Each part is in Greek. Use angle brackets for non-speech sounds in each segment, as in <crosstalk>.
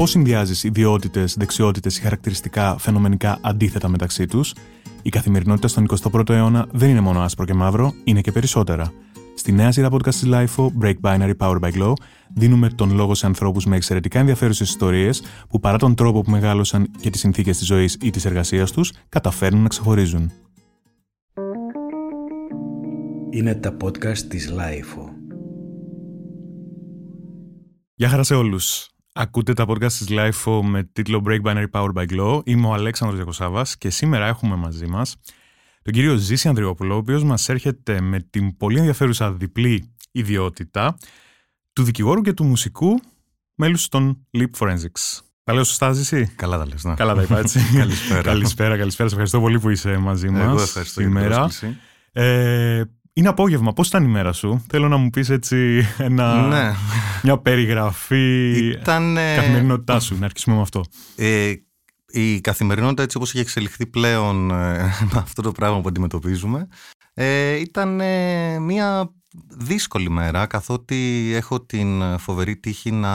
πώς συνδυάζεις ιδιότητες, δεξιότητες ή χαρακτηριστικά φαινομενικά αντίθετα μεταξύ τους. Η καθημερινότητα στον 21ο αιώνα δεν είναι μόνο άσπρο και μαύρο, είναι και περισσότερα. Στη νέα σειρά podcast της LIFO, Break Binary Power by Glow, δίνουμε τον λόγο σε ανθρώπους με εξαιρετικά ενδιαφέρουσες ιστορίες που παρά τον τρόπο που μεγάλωσαν και τις συνθήκες της ζωής ή της εργασίας τους, καταφέρνουν να ξεχωρίζουν. Είναι τα podcast της LIFO. Γεια χαρά σε όλους. Ακούτε τα podcast της LIFO με τίτλο Break Binary Power by Glow. Είμαι ο Αλέξανδρος Γιακοσάβας και σήμερα έχουμε μαζί μας τον κύριο Ζήση Ανδριόπουλο, ο οποίος μας έρχεται με την πολύ ενδιαφέρουσα διπλή ιδιότητα του δικηγόρου και του μουσικού μέλους των Leap Forensics. Τα λέω σωστά, Ζήση; Καλά τα λες, ναι. Καλά τα είπα έτσι. <laughs> καλησπέρα. καλησπέρα, καλησπέρα. Σε ευχαριστώ πολύ που είσαι μαζί μας Εγώ ευχαριστώ σήμερα. Ε, είναι απόγευμα. Πώς ήταν η μέρα σου; Θέλω να μου πεις έτσι ένα, Ναι. μια περιγραφή Ήταν... ε, καθημερινότητά σου. Να αρχίσουμε με αυτό. ε, η καθημερινότητα έτσι όπως έχει εξελιχθεί πλέον ε, με αυτό το πράγμα που αντιμετωπίζουμε ε, ήταν ε, μια δύσκολη μέρα καθότι έχω την φοβερή τύχη να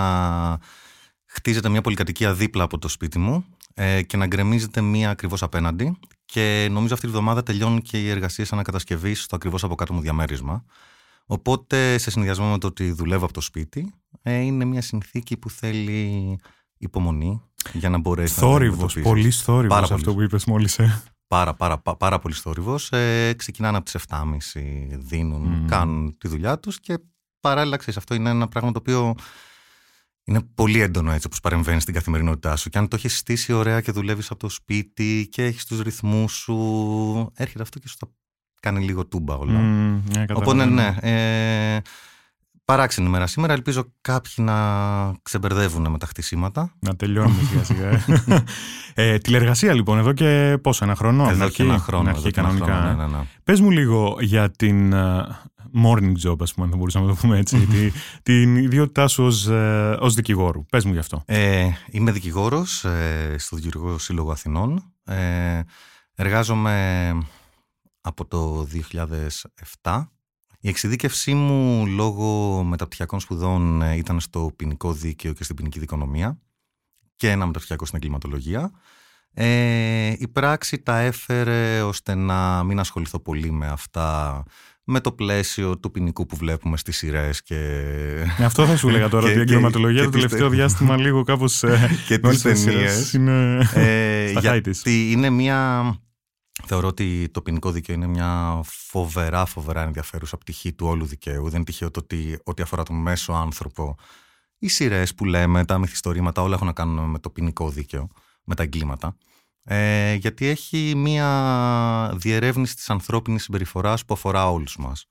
χτίζεται μια πολυκατοικία δίπλα από το σπίτι μου ε, και να γκρεμίζεται μία ακριβώς απέναντι και νομίζω αυτή τη βδομάδα τελειώνουν και οι εργασίες ανακατασκευής στο ακριβώς από κάτω μου διαμέρισμα. Οπότε σε συνδυασμό με το ότι δουλεύω από το σπίτι ε, είναι μια συνθήκη που θέλει υπομονή για να μπορέσει να Θόρυβος, αντιμετωπίσεις. πολύ θόρυβος Πάρα αυτό πολύ. που είπες μόλις. Ε. Πάρα, πάρα, πάρα, πάρα πολύ θόρυβος. Ε, ξεκινάνε από τις 7.30, δίνουν, Μμμ. κάνουν τη δουλειά τους και παράλληλα ξέρεις, αυτό είναι ένα πράγμα το οποίο είναι πολύ έντονο έτσι όπως παρεμβαίνεις στην καθημερινότητά σου και αν το έχεις στήσει ωραία και δουλεύεις από το σπίτι και έχεις τους ρυθμούς σου έρχεται αυτό και σου τα κάνει λίγο τούμπα όλα. Μμμ, ναι, Οπότε καταλαβαίνω. ναι, ε, παράξενη μέρα σήμερα. Ελπίζω κάποιοι να ξεμπερδεύουν με τα χτισήματα. Να τελειώνουμε σιγά σιγά. ε. <laughs> ε, τηλεργασία λοιπόν, εδώ και πόσο, ένα χρόνο. Εδώ να και αρχίσει- ένα χρόνο. να εδώ αρχίσει και ένα κανονικά. χρόνο, ε. ναι, ναι, ναι. Πες μου λίγο για την ε, morning job, ας πούμε, αν θα μπορούσαμε να το πούμε έτσι, <laughs> τη- την ιδιότητά σου ως, ε, ως δικηγόρου. Πες μου γι' αυτό. Ε, είμαι δικηγόρος ε, στο Δικηγορικό Σύλλογο Αθηνών. Ε, εργάζομαι από το 2007. Η εξειδίκευσή μου λόγω μεταπτυχιακών σπουδών ε, ήταν στο ποινικό δίκαιο και στην ποινική δικονομία και ένα μεταπτυχιακό στην εγκληματολογία. Ε, η πράξη τα έφερε ώστε να μην ασχοληθώ πολύ με αυτά με το πλαίσιο του ποινικού που βλέπουμε στις σειρές και Ναι, αυτό θα σου έλεγα τώρα, <laughs> Και- ότι η και- εγκληματολογία και το τις τελευταίο τε- διάστημα λίγο κάπως ε, <laughs> και με όλες τις τις σειρές ταινίες. είναι... Ε, <laughs> Στα high της. γιατί είναι μια. Θεωρώ ότι το ποινικό δίκαιο είναι μια φοβερά, φοβερά ενδιαφέρουσα πτυχή του όλου δικαίου. Δεν είναι τυχαίο το ότι ό,τι αφορά τον μέσο άνθρωπο, οι σειρές που λέμε, τα μυθιστορήματα, όλα έχουν να κάνουν με το ποινικό δίκαιο, με τα εγκλήματα. Ε, γιατί έχει μια διερεύνηση της ανθρώπινης συμπεριφοράς που αφορά όλους μας.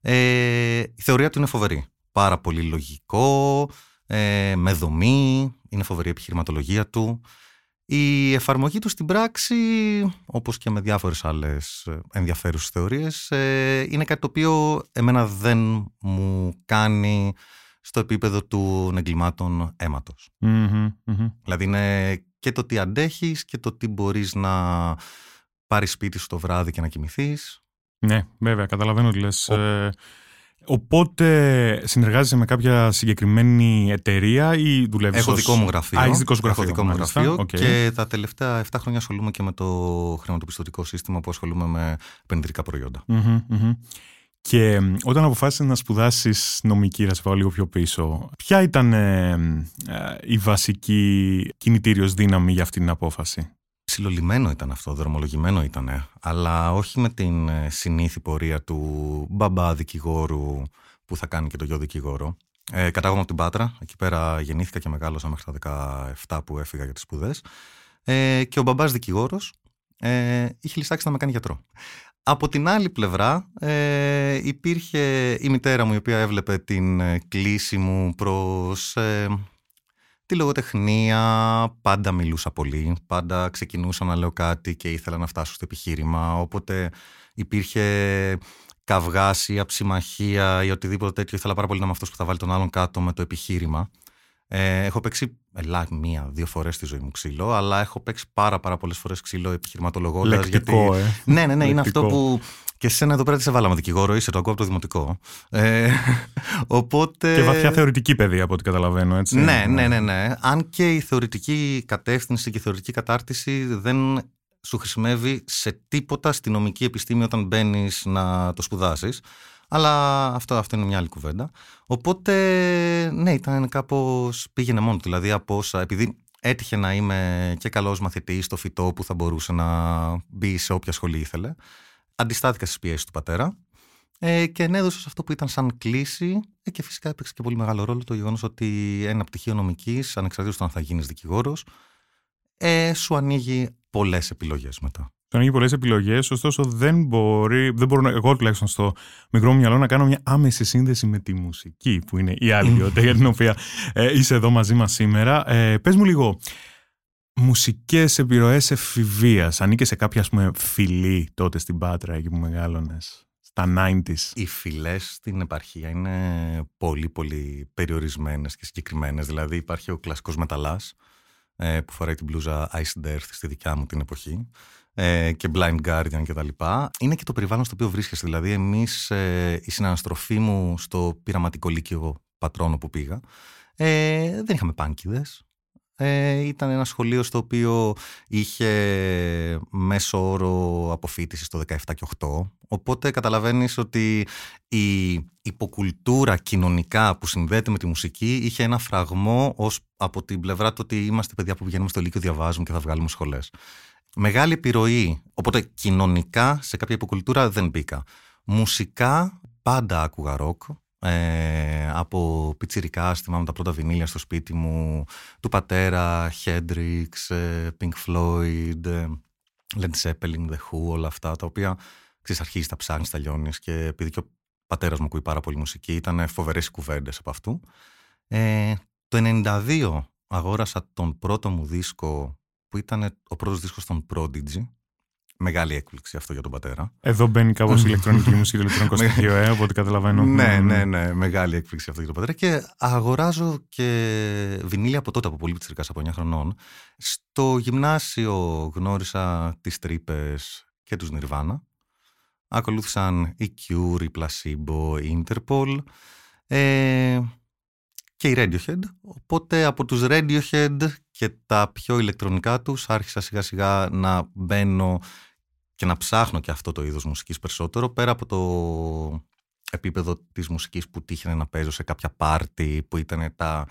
Ε, η θεωρία του είναι φοβερή. Πάρα πολύ λογικό, ε, με δομή, είναι φοβερή η επιχειρηματολογία του. Η εφαρμογή του στην πράξη, όπως και με διάφορες άλλες ε, ενδιαφέρουσες θεωρίες, ε, είναι κάτι το οποίο εμένα δεν μου κάνει στο επίπεδο του εγκλημάτων αίματος. Μμμ, μμμ. Δηλαδή είναι και το τι αντέχεις και το τι μπορείς να πάρεις σπίτι σου το βράδυ και να κοιμηθείς. Ναι, βέβαια, καταλαβαίνω τι λες. Ο- Ε, οπότε συνεργάζεσαι με κάποια συγκεκριμένη εταιρεία ή δουλεύεις Έχω ως- δικό μου γραφείο. Α, έχεις δικό σου Έχω γραφείο. δικό μου μάλιστα. γραφείο Οκ. και τα τελευταία 7 χρόνια ασχολούμαι και με το χρηματοπιστωτικό σύστημα που ασχολούμαι με επενδυτικά προϊόντα. Μμμ, μμμ. Και ε, όταν αποφάσισες να σπουδάσεις νομική, θα σε πάω λίγο πιο πίσω, ποια ήταν ε, ε, η βασική κινητήριος δύναμη για αυτή την απόφαση; Ψιλολυμένο ήταν αυτό, δρομολογημένο ήταν, αλλά όχι με την ε, συνήθη πορεία του μπαμπά δικηγόρου που θα κάνει και το γιο δικηγόρο. Ε, κατάγομαι από την Πάτρα, εκεί πέρα γεννήθηκα και μεγάλωσα μέχρι τα 17 που έφυγα για τις σπουδές. Ε, και ο μπαμπάς δικηγόρος ε, είχε λησάξει να με κάνει γιατρό. Από την άλλη πλευρά ε, υπήρχε η μητέρα μου η οποία έβλεπε την ε, κλίση μου προς ε, τη λογοτεχνία, πάντα μιλούσα πολύ, πάντα ξεκινούσα να λέω κάτι και ήθελα να φτάσω στο επιχείρημα, οπότε υπήρχε καυγάς ή αψημαχία ή οτιδήποτε τέτοιο, ήθελα πάρα πολύ να είμαι αυτός που θα βάλει τον άλλον κάτω με το επιχείρημα. Ε, έχω παίξει ελά, μία, δύο φορές στη ζωή μου ξύλο, αλλά έχω παίξει πάρα, πάρα πολλές φορές ξύλο επιχειρηματολογώντας. Γιατί... Ε. Ναι, ναι, ναι, είναι αυτό που. Και εσένα εδώ πέρα τι σε βάλαμε δικηγόρο, είσαι το ακούω από το δημοτικό. Ε, οπότε... Και βαθιά θεωρητική παιδεία από ό,τι καταλαβαίνω, έτσι. Ναι, ναι, ναι, ναι. Αν και η θεωρητική κατεύθυνση και η θεωρητική κατάρτιση δεν σου χρησιμεύει σε τίποτα στη νομική επιστήμη όταν μπαίνεις να το σπουδάσεις. Αλλά αυτό, αυτό είναι μια άλλη κουβέντα. Οπότε, ναι, ήταν κάπω. πήγαινε μόνο. Δηλαδή, από όσα. Επειδή έτυχε να είμαι και καλός μαθητής στο φυτό που θα μπορούσε να μπει σε όποια σχολή ήθελε. Αντιστάθηκα στις πιέσεις του πατέρα ε, και ενέδωσε αυτό που ήταν σαν κλίση. Ε, και φυσικά έπαιξε και πολύ μεγάλο ρόλο το γεγονός ότι ένα πτυχίο νομικής, ανεξαρτήτως του αν θα γίνεις δικηγόρος, ε, σου ανοίγει πολλές επιλογές μετά. Σου ανοίγει πολλές επιλογές, ωστόσο δεν μπορεί, δεν μπορώ εγώ τουλάχιστον στο μικρό μου μυαλό να κάνω μια άμεση σύνδεση με τη μουσική, που είναι η άλλη <laughs> ιδιότητα για την οποία ε, είσαι εδώ μαζί μας σήμερα. Ε, Πες μου λίγο, μουσικές επιρροές εφηβείας. Ανήκε σε κάποια ας πούμε, φιλή τότε στην Πάτρα, εκεί που μεγάλωνες, στα 90s. Οι φυλές στην επαρχία είναι πολύ πολύ περιορισμένες και συγκεκριμένες. Δηλαδή υπάρχει ο κλασικός μεταλλάς ε, που φοράει την μπλούζα Ice Earth στη δικιά μου την εποχή ε, και Blind Guardian κτλ. Είναι και το περιβάλλον στο οποίο βρίσκεσαι. Δηλαδή, εμείς, ε, η συναναστροφή μου στο πειραματικό λύκειο πατρόνο που πήγα, ε, δεν είχαμε πάνκιδες. Ε, ήταν ένα σχολείο στο οποίο είχε μέσο όρο αποφύτησης το 17 και 8. Οπότε καταλαβαίνεις ότι η υποκουλτούρα κοινωνικά που συνδέεται με τη μουσική είχε ένα φραγμό ως από την πλευρά του ότι είμαστε παιδιά που πηγαίνουμε στο Λύκειο, διαβάζουμε και θα βγάλουμε σχολές. Μεγάλη επιρροή, οπότε κοινωνικά σε κάποια υποκουλτούρα δεν μπήκα. Μουσικά πάντα άκουγα ροκ, ε, από πιτσιρικά, θυμάμαι τα πρώτα βινίλια στο σπίτι μου, του πατέρα, Hendrix, ε, Pink Floyd, ε, Led Zeppelin, The Who, όλα αυτά, τα οποία ξέρεις, αρχίζεις τα ψάχνεις, τα λιώνεις και επειδή και ο πατέρας μου ακούει πάρα πολύ μουσική, ήταν φοβερές κουβέντες από αυτού. Ε, το 92 αγόρασα τον πρώτο μου δίσκο που ήταν ο πρώτος δίσκος των Prodigy Μεγάλη έκπληξη αυτό για τον πατέρα. Εδώ μπαίνει κάπως η ηλεκτρονική <laughs> μουσική, το ηλεκτρονικό στοιχείο, ε, από ό,τι καταλαβαίνω. ναι, ναι, ναι. Μεγάλη έκπληξη αυτό για τον πατέρα. Και αγοράζω και βινίλια από τότε, από πολύ πιτσυρικά από 9 χρονών. Στο γυμνάσιο γνώρισα τις τρύπες και τους Nirvana. Ακολούθησαν η Cure, η Placebo, η Interpol ε, και η Radiohead. Οπότε από τους Radiohead και τα πιο ηλεκτρονικά τους άρχισα σιγά σιγά να μπαίνω και να ψάχνω και αυτό το είδος μουσικής περισσότερο πέρα από το επίπεδο της μουσικής που τύχαινε να παίζω σε κάποια πάρτι που ήταν τα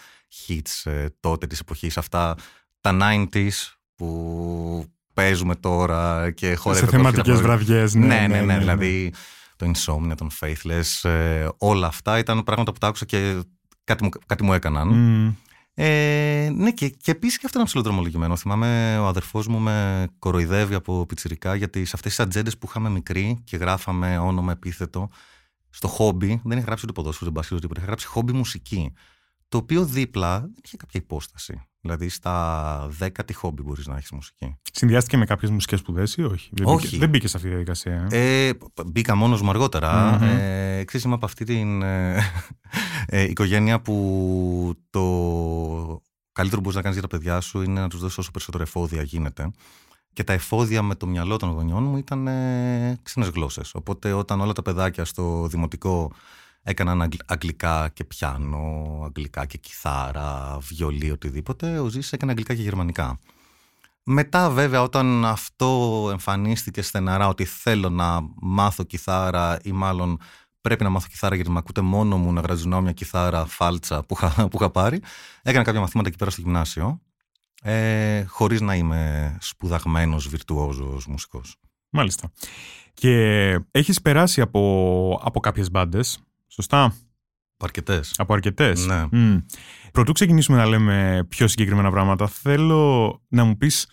hits ε, τότε της εποχής αυτά τα 90s που παίζουμε τώρα και χωρεύουμε. Σε θεματικές βραδιές. Ναι ναι, ναι, ναι, ναι, ναι, δηλαδή το Insomnia, τον Faithless, ε, όλα αυτά ήταν πράγματα που τα άκουσα και κάτι μου, κάτι μου έκαναν. Ε, ναι, και, και επίσης και αυτό είναι ψηλοδρομολογημένο. Θυμάμαι ο αδερφός μου με κοροϊδεύει από πιτσυρικά γιατί σε αυτές τις ατζέντες που είχαμε μικρή και γράφαμε όνομα επίθετο, στο χόμπι, δεν είχε γράψει το ποδόσφαιρο, δεν πάσχει τίποτα. Είχε γράψει χόμπι μουσική. Το οποίο δίπλα δεν είχε κάποια υπόσταση. Δηλαδή στα δέκα τι χόμπι μπορείς να έχεις μουσική. Συνδυάστηκε με κάποιες μουσικές σπουδές ή όχι; Δεν όχι. Μπήκε, δεν μπήκε σε αυτή τη διαδικασία. Ε, μπήκα μόνος μου αργότερα. Mm-hmm. Ε, ξέρεις, είμαι από αυτή την ε, <laughs> ε, οικογένεια που το καλύτερο που μπορείς να κάνεις για τα παιδιά σου είναι να τους δώσεις όσο περισσότερο εφόδια γίνεται. Και τα εφόδια με το μυαλό των γονιών μου ήταν ε, ξένες γλώσσες. Οπότε όταν όλα τα παιδάκια στο δημοτικό έκαναν αγγλικά και πιάνο, αγγλικά και κιθάρα, βιολί, οτιδήποτε. Ο Ζήσης έκανε αγγλικά και γερμανικά. Μετά βέβαια όταν αυτό εμφανίστηκε στεναρά ότι θέλω να μάθω κιθάρα ή μάλλον πρέπει να μάθω κιθάρα γιατί με ακούτε μόνο μου να γρατζουνάω μια κιθάρα φάλτσα που είχα, που είχα πάρει. Έκανα κάποια μαθήματα εκεί πέρα στο γυμνάσιο ε, χωρίς να είμαι σπουδαγμένος βιρτουόζος μουσικός. Μάλιστα. Και έχεις περάσει από, από κάποιες μπάντες Σωστά. Από αρκετές. Από αρκετές. Ναι. Mm. Πρωτού ξεκινήσουμε να λέμε πιο συγκεκριμένα πράγματα, θέλω να μου πεις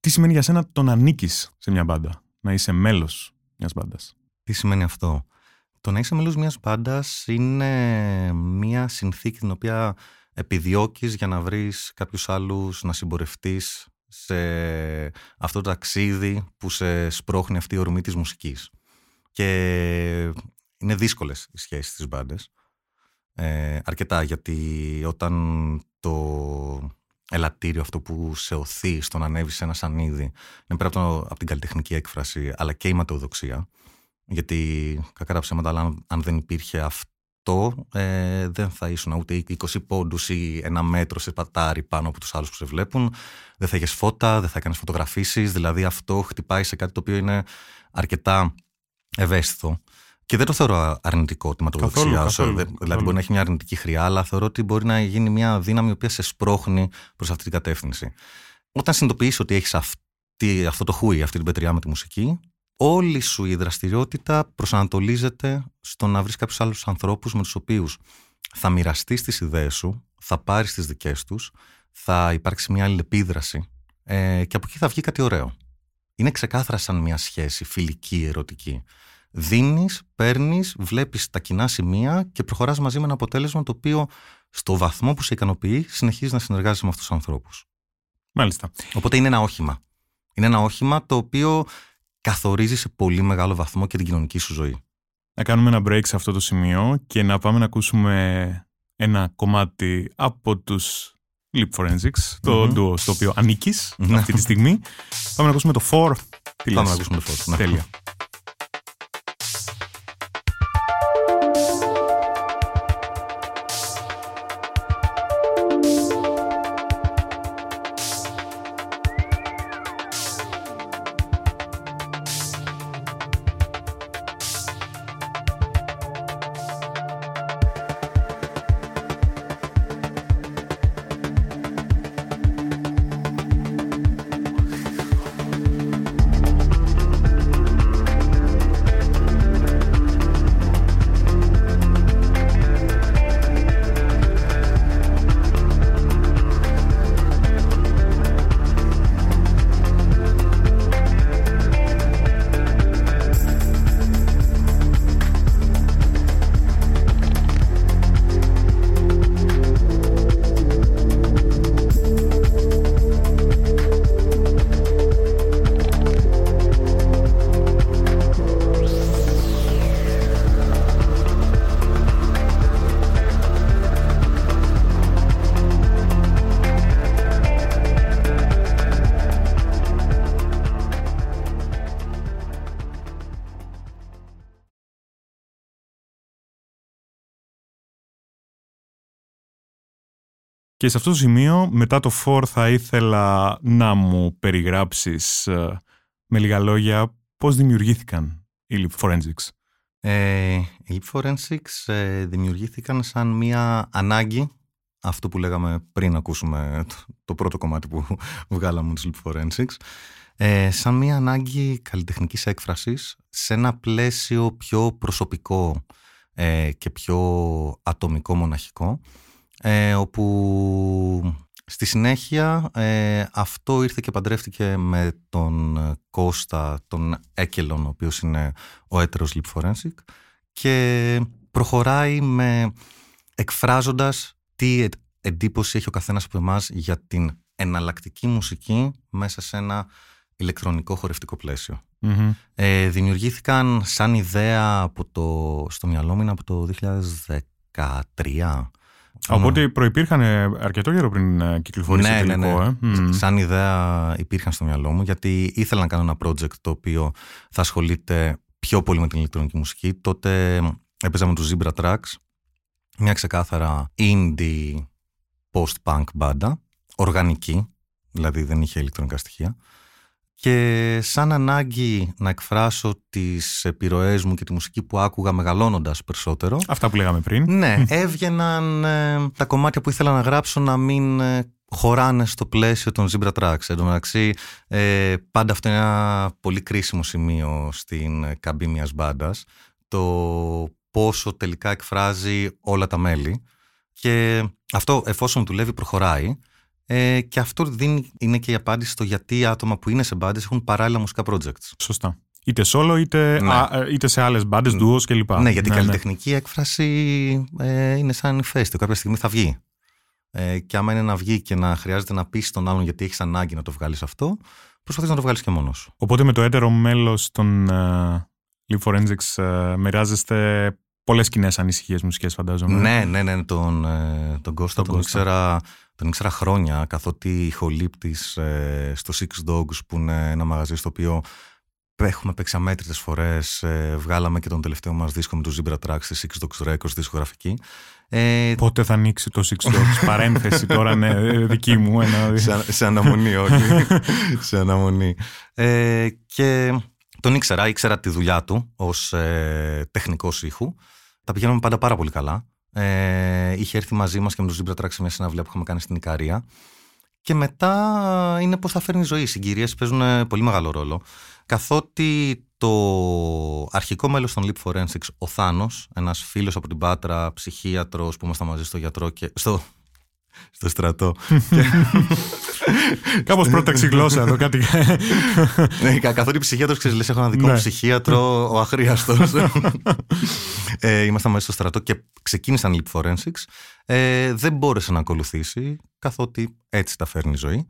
τι σημαίνει για σένα το να ανήκει σε μια μπάντα, να είσαι μέλος μιας μπάντας. Τι σημαίνει αυτό; Το να είσαι μέλος μιας μπάντας είναι μια συνθήκη την οποία επιδιώκεις για να βρεις κάποιους άλλους να συμπορευτείς σε αυτό το ταξίδι που σε σπρώχνει αυτή η ορμή της μουσικής. Και είναι δύσκολες οι σχέσεις στι μπάντες. Ε, αρκετά γιατί όταν το ελαττήριο αυτό που σε οθεί στο να ανέβει σε ένα σανίδι είναι πέρα από, από την καλλιτεχνική έκφραση αλλά και η ματαιοδοξία γιατί κακά τα ψέματα αλλά αν, δεν υπήρχε αυτό ε, δεν θα ήσουν ούτε 20 πόντους ή ένα μέτρο σε πατάρι πάνω από τους άλλους που σε βλέπουν δεν θα είχες φώτα, δεν θα έκανες φωτογραφίσεις δηλαδή αυτό χτυπάει σε κάτι το οποίο είναι αρκετά ευαίσθητο και δεν το θεωρώ αρνητικό τη ματοδοξία. Δηλαδή, μπορεί να έχει μια αρνητική χρειά, αλλά θεωρώ ότι μπορεί να γίνει μια δύναμη η οποία σε σπρώχνει προς αυτή την κατεύθυνση. Όταν συνειδητοποιήσει ότι έχεις αυτό το χούι, αυτή την πετριά με τη μουσική, όλη σου η δραστηριότητα προσανατολίζεται στο να βρεις κάποιους άλλους ανθρώπους με τους οποίους θα μοιραστείς τις ιδέες σου, θα πάρεις τις δικές τους, θα υπάρξει μια αλληλεπίδραση ε, και από εκεί θα βγει κάτι ωραίο. Είναι ξεκάθαρα σαν μια σχέση φιλική, ερωτική. Δίνεις, παίρνεις, βλέπεις τα κοινά σημεία και προχωράς μαζί με ένα αποτέλεσμα το οποίο στο βαθμό που σε ικανοποιεί συνεχίζεις να συνεργάζεσαι με αυτούς τους ανθρώπους. Μάλιστα. Οπότε είναι ένα όχημα. Είναι ένα όχημα το οποίο καθορίζει σε πολύ μεγάλο βαθμό και την κοινωνική σου ζωή. Να κάνουμε ένα break σε αυτό το σημείο και να πάμε να ακούσουμε ένα κομμάτι από τους Lip Forensics, το mm duo στο οποίο ανήκεις ναι. αυτή τη στιγμή. Πάμε να ακούσουμε το 4. Τι Πάμε να ακούσουμε το 4. Ναι. Τέλεια. Και σε αυτό το σημείο, μετά το 4, θα ήθελα να μου περιγράψεις ε, με λίγα λόγια πώς δημιουργήθηκαν οι Leap Forensics. Ε, οι Leap Forensics ε, δημιουργήθηκαν σαν μια ανάγκη, αυτό που λέγαμε πριν ακούσουμε το, πρώτο κομμάτι που <laughs> βγάλαμε τους Leap Forensics, ε, σαν μια ανάγκη καλλιτεχνικής έκφρασης σε ένα πλαίσιο πιο προσωπικό ε, και πιο ατομικό μοναχικό ε, όπου στη συνέχεια ε, αυτό ήρθε και παντρεύτηκε με τον Κώστα, τον Έκελον, ο οποίος είναι ο έτερος Lip Forensic και προχωράει με εκφράζοντας τι εντύπωση έχει ο καθένας από εμάς για την εναλλακτική μουσική μέσα σε ένα ηλεκτρονικό χορευτικό Ε, δημιουργήθηκαν σαν ιδέα από το, στο μυαλό μου από το 2013 Οπότε ναι. προπήρχαν αρκετό καιρό πριν ε, κυκλοφορήσει ναι, το ναι, ναι. Ε. Σαν ιδέα υπήρχαν στο μυαλό μου, γιατί ήθελα να κάνω ένα project το οποίο θα ασχολείται πιο πολύ με την ηλεκτρονική μουσική. Τότε έπαιζα με τους Zebra Tracks, μια ξεκάθαρα indie post-punk μπάντα, οργανική, δηλαδή δεν είχε ηλεκτρονικά στοιχεία και σαν ανάγκη να εκφράσω τις επιρροές μου και τη μουσική που άκουγα μεγαλώνοντας περισσότερο. Αυτά που λέγαμε πριν. Ναι, έβγαιναν ε, τα κομμάτια που ήθελα να γράψω να μην ε, χωράνε στο πλαίσιο των Zebra Tracks. Εν τω μεταξύ, ε, πάντα αυτό είναι ένα πολύ κρίσιμο σημείο στην καμπή μιας μπάντας. Το πόσο τελικά εκφράζει όλα τα μέλη. Και αυτό εφόσον δουλεύει προχωράει. Ε, και αυτό δίνει, είναι και η απάντηση στο γιατί άτομα που είναι σε μπάντες έχουν παράλληλα μουσικά projects. Σωστά. Είτε solo είτε, ναι. Ε, είτε σε άλλες μπάντες, duos κλπ. Ναι, γιατί η ναι, ναι. καλλιτεχνική έκφραση ε, είναι σαν ηφαίστειο. Κάποια στιγμή θα βγει. Ε, και άμα είναι να βγει και να χρειάζεται να πεις τον άλλον γιατί έχεις ανάγκη να το βγάλεις αυτό, προσπαθείς να το βγάλεις και μόνος Οπότε με το έτερο μέλος των uh, Live Forensics uh, μοιράζεστε πολλές κοινές ανησυχίες μουσικές, φαντάζομαι. Ναι, ναι, ναι. Τον, ε, τον Κώστα τον, Ήξερα, τον ήξερα χρόνια, καθότι ηχολήπτη ε, στο Six Dogs, που είναι ένα μαγαζί στο οποίο έχουμε παίξει αμέτρητες φορές. Ε, βγάλαμε και τον τελευταίο μας δίσκο με του Zebra Tracks στη Six Dogs Records δισκογραφική. Ε, Πότε θα ανοίξει το Six Dogs, <laughs> παρένθεση τώρα, ναι, δική μου. Ένα... σε, σε αναμονή, όχι. <laughs> σε αναμονή. Ε, και τον ήξερα, ήξερα τη δουλειά του ως ε, τεχνικός ήχου. Τα πηγαίναμε πάντα πάρα πολύ καλά. Ε, είχε έρθει μαζί μας και με τους Zebra Tracks σε μια συναυλία που είχαμε κάνει στην Ικαρία. Και μετά είναι πώς θα φέρνει η ζωή. Οι συγκυρίες παίζουν πολύ μεγάλο ρόλο. Καθότι το αρχικό μέλος των Leap Forensics, ο Θάνος, ένας φίλος από την Πάτρα, ψυχίατρος που ήμασταν μαζί στο γιατρό και στο, στο στρατό. <laughs> Κάπως πρόταξη γλώσσα εδώ, κάτι. ναι, καθότι ψυχίατρος, ξέρεις, έχω ένα δικό μου ναι. ψυχίατρο, ο αχρίαστος. ε, ήμασταν μέσα στο στρατό και ξεκίνησαν Leap Forensics. Ε, δεν μπόρεσε να ακολουθήσει, καθότι έτσι τα φέρνει η ζωή.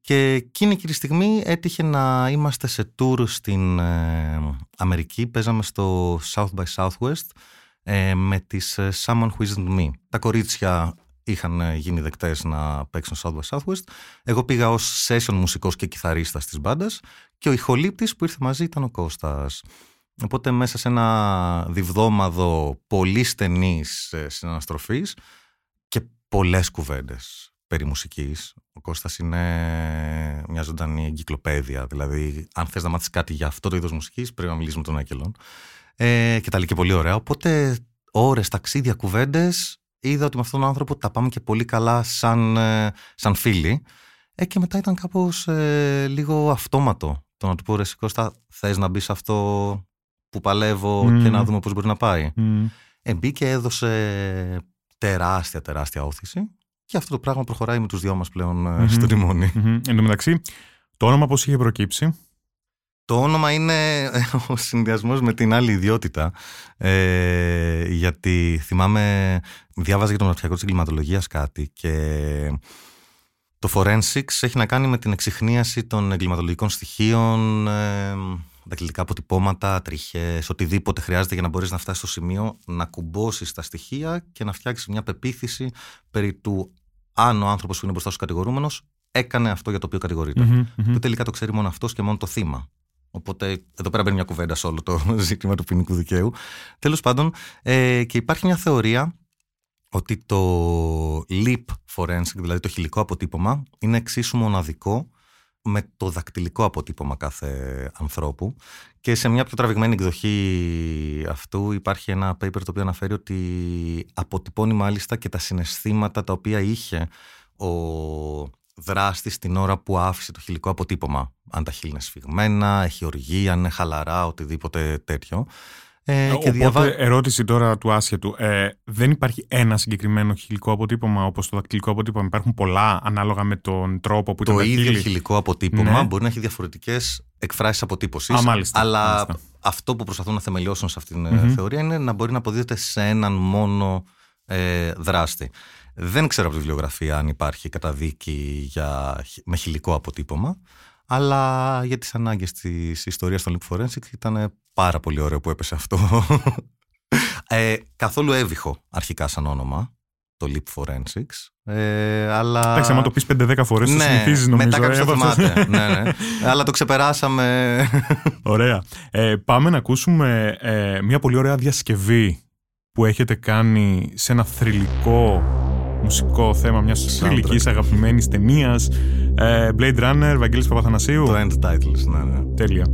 Και εκείνη και τη στιγμή έτυχε να είμαστε σε tour στην ε, Αμερική. Παίζαμε στο South by Southwest ε, με τις ε, Someone Who Isn't Me. Τα κορίτσια είχαν γίνει δεκτές να παίξουν South by Southwest. Εγώ πήγα ως session μουσικός και κιθαρίστας της μπάντας και ο ηχολήπτης που ήρθε μαζί ήταν ο Κώστας. Οπότε μέσα σε ένα διβδόμαδο πολύ στενής συναναστροφής και πολλές κουβέντες περί μουσικής. Ο Κώστας είναι μια ζωντανή εγκυκλοπαίδεια. Δηλαδή, αν θες να μάθεις κάτι για αυτό το είδος μουσικής, πρέπει να μιλήσεις με τον Άκελον. Ε, και τα λέει και πολύ ωραία. Οπότε, ώρες, ταξίδια, κουβέντες, είδα ότι με αυτόν τον άνθρωπο τα πάμε και πολύ καλά σαν, ε, σαν φίλοι. Ε, και μετά ήταν κάπως ε, λίγο αυτόματο το να του πω ρε Κώστα θες να μπει σε αυτό που παλεύω και να δούμε πώς μπορεί να πάει. Mm. Ε, μπήκε, έδωσε τεράστια τεράστια όθηση και αυτό το πράγμα προχωράει με τους δυο μας πλέον mm-hmm. στο τιμόνι. Mm-hmm. Εν τω μεταξύ, το όνομα πώς είχε προκύψει; Το όνομα είναι ε, ο συνδυασμός με την άλλη ιδιότητα. Ε, γιατί θυμάμαι, διάβαζα για τον αρχιακό της εγκληματολογίας κάτι και το forensics έχει να κάνει με την εξυχνίαση των εγκληματολογικών στοιχείων, ε, δακτυλικά αποτυπώματα, τριχές, οτιδήποτε χρειάζεται για να μπορείς να φτάσεις στο σημείο να κουμπώσεις τα στοιχεία και να φτιάξεις μια πεποίθηση περί του αν ο άνθρωπος που είναι μπροστά σου κατηγορούμενος έκανε αυτό για το οποίο κατηγορείται. Που τελικά το ξέρει μόνο αυτός και μόνο το θύμα. Οπότε εδώ πέρα μπαίνει μια κουβέντα σε όλο το <laughs> ζήτημα του ποινικού δικαίου. Τέλος πάντων, ε, και υπάρχει μια θεωρία ότι το leap forensic, δηλαδή το χιλικό αποτύπωμα, είναι εξίσου μοναδικό με το δακτυλικό αποτύπωμα κάθε ανθρώπου. Και σε μια πιο τραβηγμένη εκδοχή αυτού υπάρχει ένα paper το οποίο αναφέρει ότι αποτυπώνει μάλιστα και τα συναισθήματα τα οποία είχε ο δράστη την ώρα που άφησε το χιλικό αποτύπωμα. Αν τα χείλη είναι σφιγμένα, έχει οργή, αν είναι χαλαρά, οτιδήποτε τέτοιο. Ε, Οπότε, διαβα... ερώτηση τώρα του άσχετου. Ε, δεν υπάρχει ένα συγκεκριμένο χιλικό αποτύπωμα όπως το δακτυλικό αποτύπωμα; Υπάρχουν πολλά ανάλογα με τον τρόπο που το Το ίδιο χιλικό αποτύπωμα ναι. μπορεί να έχει διαφορετικές εκφράσεις αποτύπωσης. Αλλά μάλιστα. αυτό που προσπαθούν να θεμελιώσουν σε αυτήν την mm θεωρία είναι να μπορεί να αποδίδεται σε έναν μόνο ε, δράστη. Δεν ξέρω από τη βιβλιογραφία αν υπάρχει καταδίκη για, με χιλικό αποτύπωμα. Αλλά για τις ανάγκες της ιστορίας των Leap Forensics ήταν πάρα πολύ ωραίο που έπεσε αυτό. <laughs> ε, καθόλου έβυχο αρχικά σαν όνομα, το Leap Forensics. Ε, αλλά... Εντάξει, άμα το πεις 5-10 φορές ναι, το συνηθίζεις νομίζω. Μετά κάποιος το θυμάται. <laughs> ναι, ναι. αλλά το ξεπεράσαμε. ωραία. Ε, πάμε να ακούσουμε ε, μια πολύ ωραία διασκευή που έχετε κάνει σε ένα θρηλυκό μουσικό θέμα μιας θρηλυκής αγαπημένης ταινίας. Ε, Blade Runner, Βαγγέλης Παπαθανασίου. Το end titles, ναι, ναι. Τέλεια.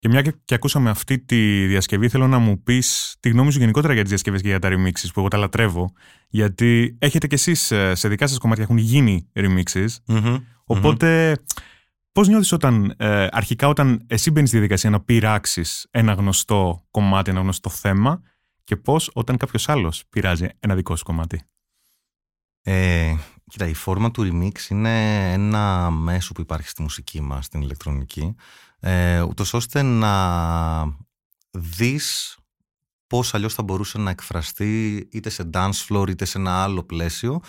Και μια και, και ακούσαμε αυτή τη διασκευή, θέλω να μου πεις τη γνώμη σου γενικότερα για τις διασκευές και για τα remixes που εγώ τα λατρεύω. Γιατί έχετε κι εσείς σε δικά σας κομμάτια έχουν γίνει remixes. οποτε Πώς νιώθεις όταν ε, αρχικά όταν εσύ μπαίνεις στη διαδικασία να πειράξεις ένα γνωστό κομμάτι, ένα γνωστό θέμα και πώς όταν κάποιος άλλος πειράζει ένα δικό σου κομμάτι; Ε, κοίτα, η φόρμα του remix είναι ένα μέσο που υπάρχει στη μουσική μας, στην ηλεκτρονική, ε, ούτως ώστε να δεις πώς αλλιώς θα μπορούσε να εκφραστεί είτε σε dance floor είτε σε ένα άλλο πλαίσιο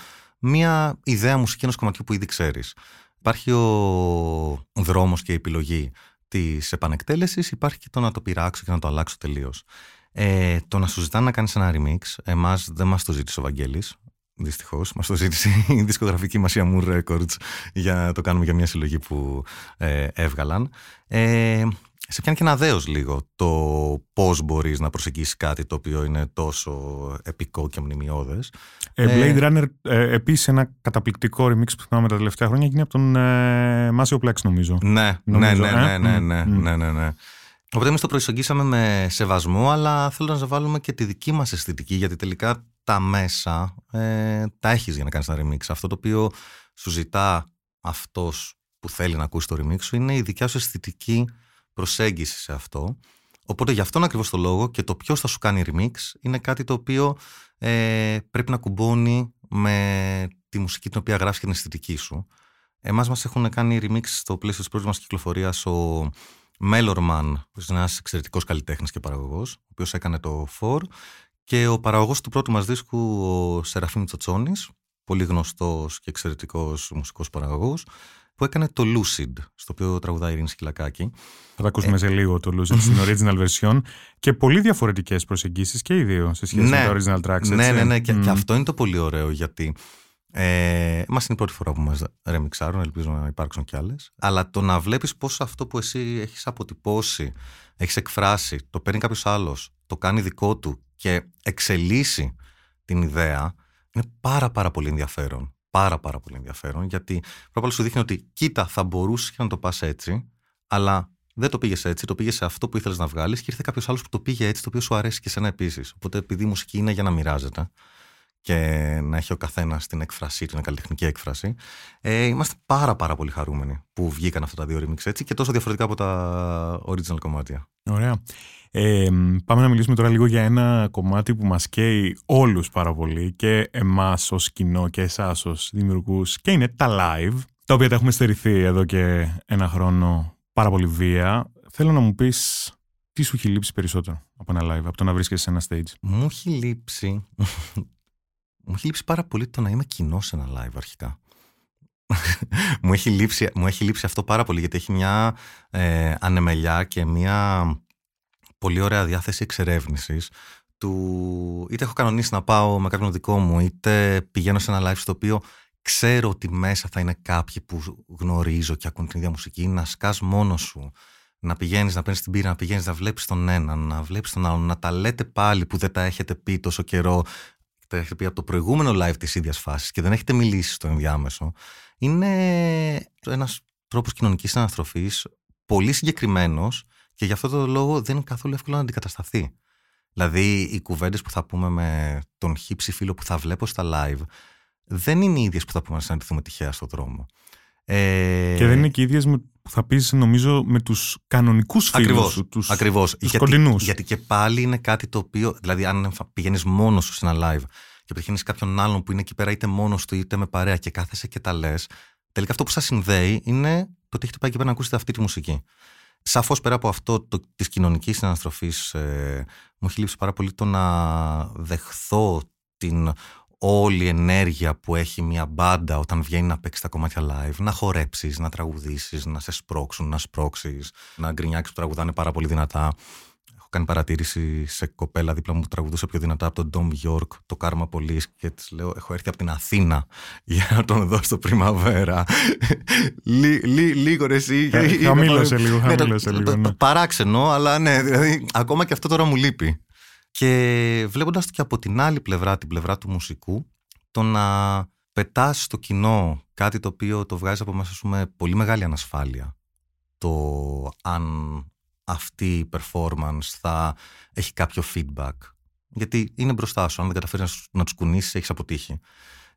μια ιδέα μουσική ενός κομματιού που ήδη ξέρεις. Υπάρχει ο δρόμος και η επιλογή της επανεκτέλεσης, υπάρχει και το να το πειράξω και να το αλλάξω τελείως. Ε, το να σου ζητάνε να κάνεις ένα remix, εμάς δεν μας το ζήτησε ο Βαγγέλης, Δυστυχώς. Μας το ζήτησε η δισκογραφική μας η Amour Records για να το κάνουμε για μια συλλογή που ε, έβγαλαν. Ε, σε πιάνει και ένα δέος λίγο το πώς μπορείς να προσεγγίσεις κάτι το οποίο είναι τόσο επικό και μνημειώδες. Ε, Blade ε, Runner, ε, επίσης ένα καταπληκτικό remix που θυμάμαι τα τελευταία χρόνια, γίνει από τον ε, Μάσιο Plex, νομίζω. Ναι, νομίζω, ναι, ναι, ναι, ναι, ναι, ναι, ναι. Οπότε εμείς το προσεγγίσαμε με σεβασμό, αλλά θέλω να βάλουμε και τη δική μας αισθητική, γιατί τελικά τα μέσα ε, τα έχεις για να κάνεις ένα remix. Αυτό το οποίο σου ζητά αυτός που θέλει να ακούσει το remix σου είναι η δικιά σου αισθητική προσέγγιση σε αυτό. Οπότε γι' αυτόν ακριβώς το λόγο και το ποιος θα σου κάνει remix είναι κάτι το οποίο ε, πρέπει να κουμπώνει με τη μουσική την οποία γράφεις και την αισθητική σου. Εμάς μας έχουν κάνει remix στο πλαίσιο της πρώτης μας κυκλοφορίας ο Μέλορμαν, που είναι ένας εξαιρετικός καλλιτέχνης και παραγωγός, ο οποίος έκανε το For και ο παραγωγός του πρώτου μας δίσκου, ο Σεραφείμ Τσοτσόνης, πολύ γνωστός και εξαιρετικός μουσικός παραγωγός, που έκανε το Lucid, στο οποίο τραγουδάει η Ειρήνη Σκυλακάκη. Θα τα ακούσουμε ε... σε λίγο το Lucid στην <laughs> original version και πολύ διαφορετικές προσεγγίσεις και οι δύο σε σχέση ναι, με τα original tracks. Έτσι. Ναι, ναι, ναι. Και, και, αυτό είναι το πολύ ωραίο γιατί ε, μας είναι η πρώτη φορά που μας ρεμιξάρουν, ελπίζω να υπάρξουν κι άλλες. Αλλά το να βλέπεις πώς αυτό που εσύ έχεις αποτυπώσει, έχεις εκφράσει, το παίρνει κάποιος άλλος, το κάνει δικό του και εξελίσσει την ιδέα είναι πάρα πάρα πολύ ενδιαφέρον. Πάρα πάρα πολύ ενδιαφέρον γιατί πρώτα σου δείχνει ότι κοίτα θα μπορούσες να το πας έτσι αλλά δεν το πήγες έτσι, το πήγες σε αυτό που ήθελες να βγάλεις και ήρθε κάποιος άλλος που το πήγε έτσι, το οποίο σου αρέσει και σένα επίσης. Οπότε, επειδή η μουσική είναι για να μοιράζεται, και να έχει ο καθένας την έκφρασή του, την καλλιτεχνική έκφραση. Ε, είμαστε πάρα πάρα πολύ χαρούμενοι που βγήκαν αυτά τα δύο remix έτσι και τόσο διαφορετικά από τα original κομμάτια. Ωραία. Ε, πάμε να μιλήσουμε τώρα λίγο για ένα κομμάτι που μας καίει όλους πάρα πολύ και εμάς ως κοινό και εσάς ως δημιουργούς και είναι τα live τα οποία τα έχουμε στερηθεί εδώ και ένα χρόνο πάρα πολύ βία. Θέλω να μου πεις τι σου έχει λείψει περισσότερο από ένα live, από το να βρίσκεσαι σε ένα stage; Μου έχει λείψει <laughs> μου έχει λείψει πάρα πολύ το να είμαι κοινό σε ένα live αρχικά. <laughs> μου, έχει λείψει, μου έχει λείψει αυτό πάρα πολύ γιατί έχει μια ε, ανεμελιά και μια πολύ ωραία διάθεση εξερεύνησης του είτε έχω κανονίσει να πάω με κάποιον δικό μου είτε πηγαίνω σε ένα live στο οποίο ξέρω ότι μέσα θα είναι κάποιοι που γνωρίζω και ακούν την ίδια μουσική να σκάς μόνος σου να πηγαίνεις να παίρνεις την πύρα, να πηγαίνεις να βλέπεις τον έναν, να βλέπεις τον άλλον, να τα λέτε πάλι που δεν τα έχετε πει τόσο καιρό τα έχετε πει από το προηγούμενο live της ίδιας φάσης και δεν έχετε μιλήσει στο ενδιάμεσο, είναι ένας τρόπος κοινωνικής αναστροφής πολύ συγκεκριμένος και γι' αυτό το λόγο δεν είναι καθόλου εύκολο να αντικατασταθεί. Δηλαδή, οι κουβέντες που θα πούμε με τον χύψη φίλο που θα βλέπω στα live δεν είναι οι ίδιες που θα πούμε να συναντηθούμε τυχαία στον δρόμο. Ε... Και δεν είναι και οι ίδιες που θα πεις, νομίζω, με τους κανονικούς φίλους σου. Τους, ακριβώς. Τους γιατί, γιατί και πάλι είναι κάτι το οποίο. Δηλαδή, αν πηγαίνεις μόνος σου σε ένα live και πετυχαίνεις κάποιον άλλον που είναι εκεί πέρα είτε μόνος του είτε με παρέα και κάθεσαι και τα λες, τελικά αυτό που σας συνδέει είναι το ότι έχετε πάει εκεί πέρα να ακούσετε αυτή τη μουσική. Σαφώς πέρα από αυτό της κοινωνικής συναναστροφής, ε, μου έχει λείψει πάρα πολύ το να δεχθώ την όλη η ενέργεια που έχει μια μπάντα όταν βγαίνει να παίξεις τα κομμάτια live, να χορέψεις, να τραγουδήσεις, να σε σπρώξουν, να σπρώξεις, να γκρινιάξεις που τραγουδάνε πάρα πολύ δυνατά. Έχω κάνει παρατήρηση σε κοπέλα δίπλα μου που τραγουδούσε πιο δυνατά από τον Dom York, το Karma Police και της λέω έχω έρθει από την Αθήνα για να τον δω στο Πριμαβέρα. λίγο ρε εσύ. Ε, χαμήλωσε λίγο, ναι, χαμήλωσε λίγο. Παράξενο, αλλά ναι, δηλαδή ακόμα και αυτό τώρα μου λείπει. Και βλέποντας το και από την άλλη πλευρά, την πλευρά του μουσικού, το να πετάς στο κοινό κάτι το οποίο το βγάζεις από μέσα σου με πολύ μεγάλη ανασφάλεια. Το αν αυτή η performance θα έχει κάποιο feedback. Γιατί είναι μπροστά σου, αν δεν καταφέρεις να τους κουνήσεις, έχεις αποτύχει.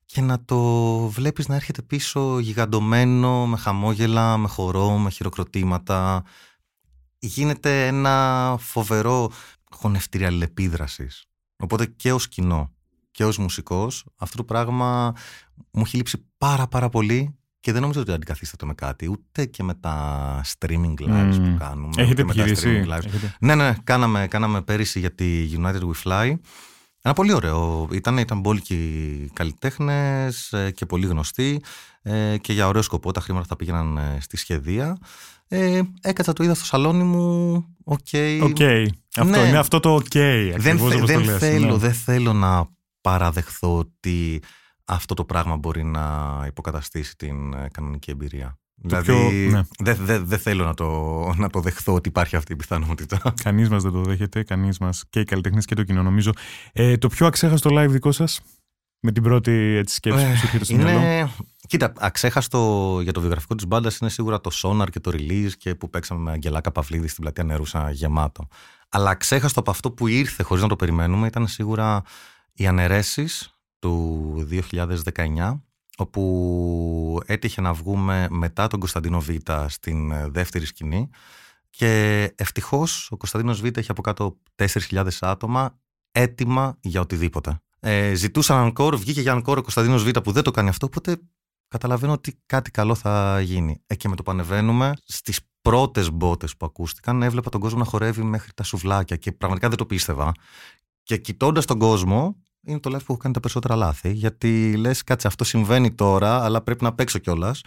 Και να το βλέπεις να έρχεται πίσω γιγαντωμένο, με χαμόγελα, με χορό, με χειροκροτήματα. Γίνεται ένα φοβερό χωνευτήρι αλληλεπίδρασης. Οπότε και ως κοινό και ως μουσικός, αυτό το πράγμα μου έχει λείψει πάρα πάρα πολύ και δεν νομίζω ότι αντικαθίσταται με κάτι, ούτε και με τα streaming lives που κάνουμε. Έχετε επιχειρήσει. Ναι, ναι, κάναμε, κάναμε πέρυσι για τη United We Fly. Ένα πολύ ωραίο. Ήταν, ήταν μπόλικοι καλλιτέχνες ε, και πολύ γνωστοί ε, και για ωραίο σκοπό τα χρήματα θα πήγαιναν ε, στη Σχεδία. Ε, έκατσα το είδα στο σαλόνι μου. Ok. Okay. Okay. Αυτό ναι. είναι αυτό το ok. Okay, δεν, δεν, θέλω, ναι. δεν θέλω να παραδεχθώ ότι αυτό το πράγμα μπορεί να υποκαταστήσει την ε, κανονική εμπειρία. δηλαδή ναι. δεν δε, δε θέλω να το, να το δεχθώ ότι υπάρχει αυτή η πιθανότητα. <laughs> Κανείς μας δεν το δέχεται, κανείς μας και οι καλλιτέχνες και το κοινό νομίζω. Ε, το πιο αξέχαστο live δικό σας, με την πρώτη έτσι, σκέψη που σου έρχεται στο μυαλό; Κοίτα, αξέχαστο για το βιογραφικό της μπάντας είναι σίγουρα το Sonar και το Release και που παίξαμε με Αγγελάκα Παυλίδη στην πλατεία Νερούσα γεμάτο. Αλλά αξέχαστο από αυτό που ήρθε χωρίς να το περιμένουμε ήταν σίγουρα οι αναιρέσεις του 2019 όπου έτυχε να βγούμε μετά τον Κωνσταντίνο Β στην ε, δεύτερη σκηνή και ευτυχώς ο Κωνσταντίνος Β έχει από κάτω 4.000 άτομα έτοιμα για οτιδήποτε. Ε, ζητούσαν ανκόρ, βγήκε για ανκόρ ο Κωνσταντίνος Β που δεν το κάνει αυτό, οπότε καταλαβαίνω ότι κάτι καλό θα γίνει. Ε, και με το πανεβαίνουμε στις πρώτες μπότες που ακούστηκαν έβλεπα τον κόσμο να χορεύει μέχρι τα σουβλάκια και πραγματικά δεν το πίστευα. Και κοιτώντας τον κόσμο, είναι το live που έχω κάνει τα περισσότερα λάθη. Γιατί λες, κάτσε, αυτό συμβαίνει τώρα, αλλά πρέπει να παίξω κιόλας.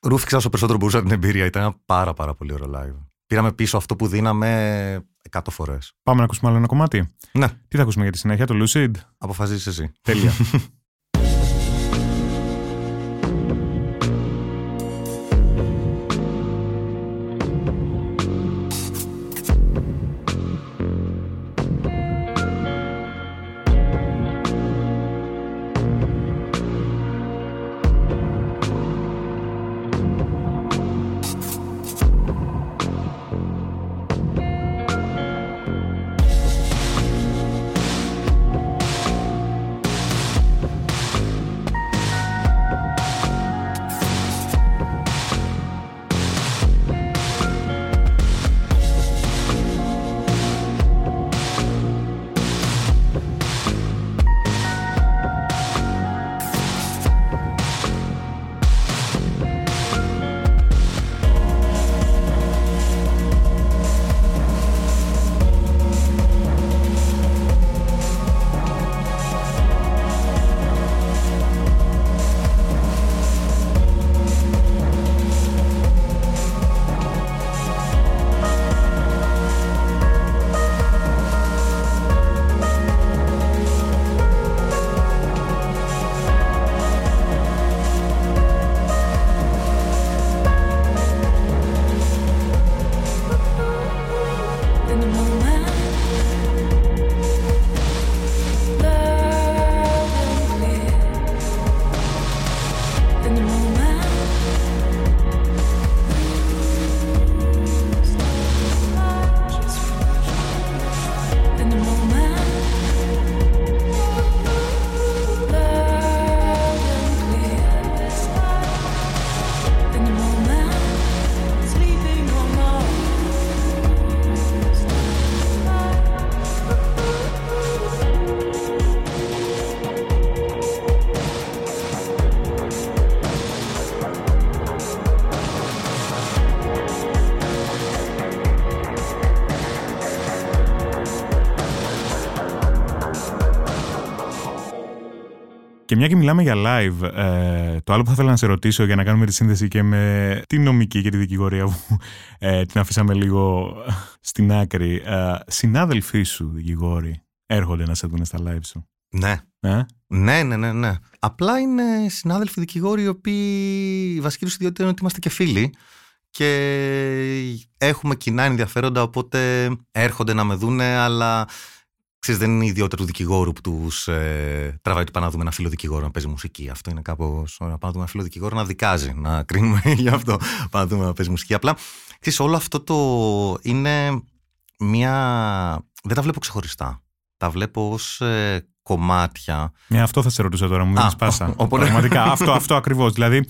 Ρούφηξα όσο περισσότερο μπορούσα την εμπειρία. Ήταν ένα πάρα, πάρα πολύ ωραίο live. Πήραμε πίσω αυτό που δίναμε 100 φορές. Πάμε να ακούσουμε άλλο ένα κομμάτι. Ναι. Τι θα ακούσουμε για τη συνέχεια, το Lucid; Αποφασίζεις εσύ. Τέλεια. <laughs> μια και μιλάμε για live, ε, το άλλο που θα ήθελα να σε ρωτήσω για να κάνουμε τη σύνδεση και με τη νομική και τη δικηγορία που ε, την αφήσαμε λίγο στην άκρη. Ε, συνάδελφοί σου δικηγόροι έρχονται να σε δουν στα live σου. Ναι. Ε; Ναι, ναι, ναι, ναι. Απλά είναι συνάδελφοι δικηγόροι οι οποίοι η βασική τους ιδιότητα είναι ότι είμαστε και φίλοι και έχουμε κοινά ενδιαφέροντα οπότε έρχονται να με δούνε αλλά Ξέρεις, δεν είναι η ιδιότητα του δικηγόρου που του ε, τραβάει ότι πάμε να δούμε ένα φίλο δικηγόρο να παίζει μουσική. Αυτό είναι κάπω. Να πάμε να δούμε ένα φίλο δικηγόρο να δικάζει, να κρίνουμε γι' αυτό. Πάμε να δούμε να παίζει μουσική. Απλά ξέρεις, όλο αυτό το είναι μια. Δεν τα βλέπω ξεχωριστά. Τα βλέπω ω ε, κομμάτια. Ναι, αυτό θα σε ρωτούσα τώρα, μου δίνει πάσα. Πραγματικά, αυτό, αυτό ακριβώ. Δηλαδή,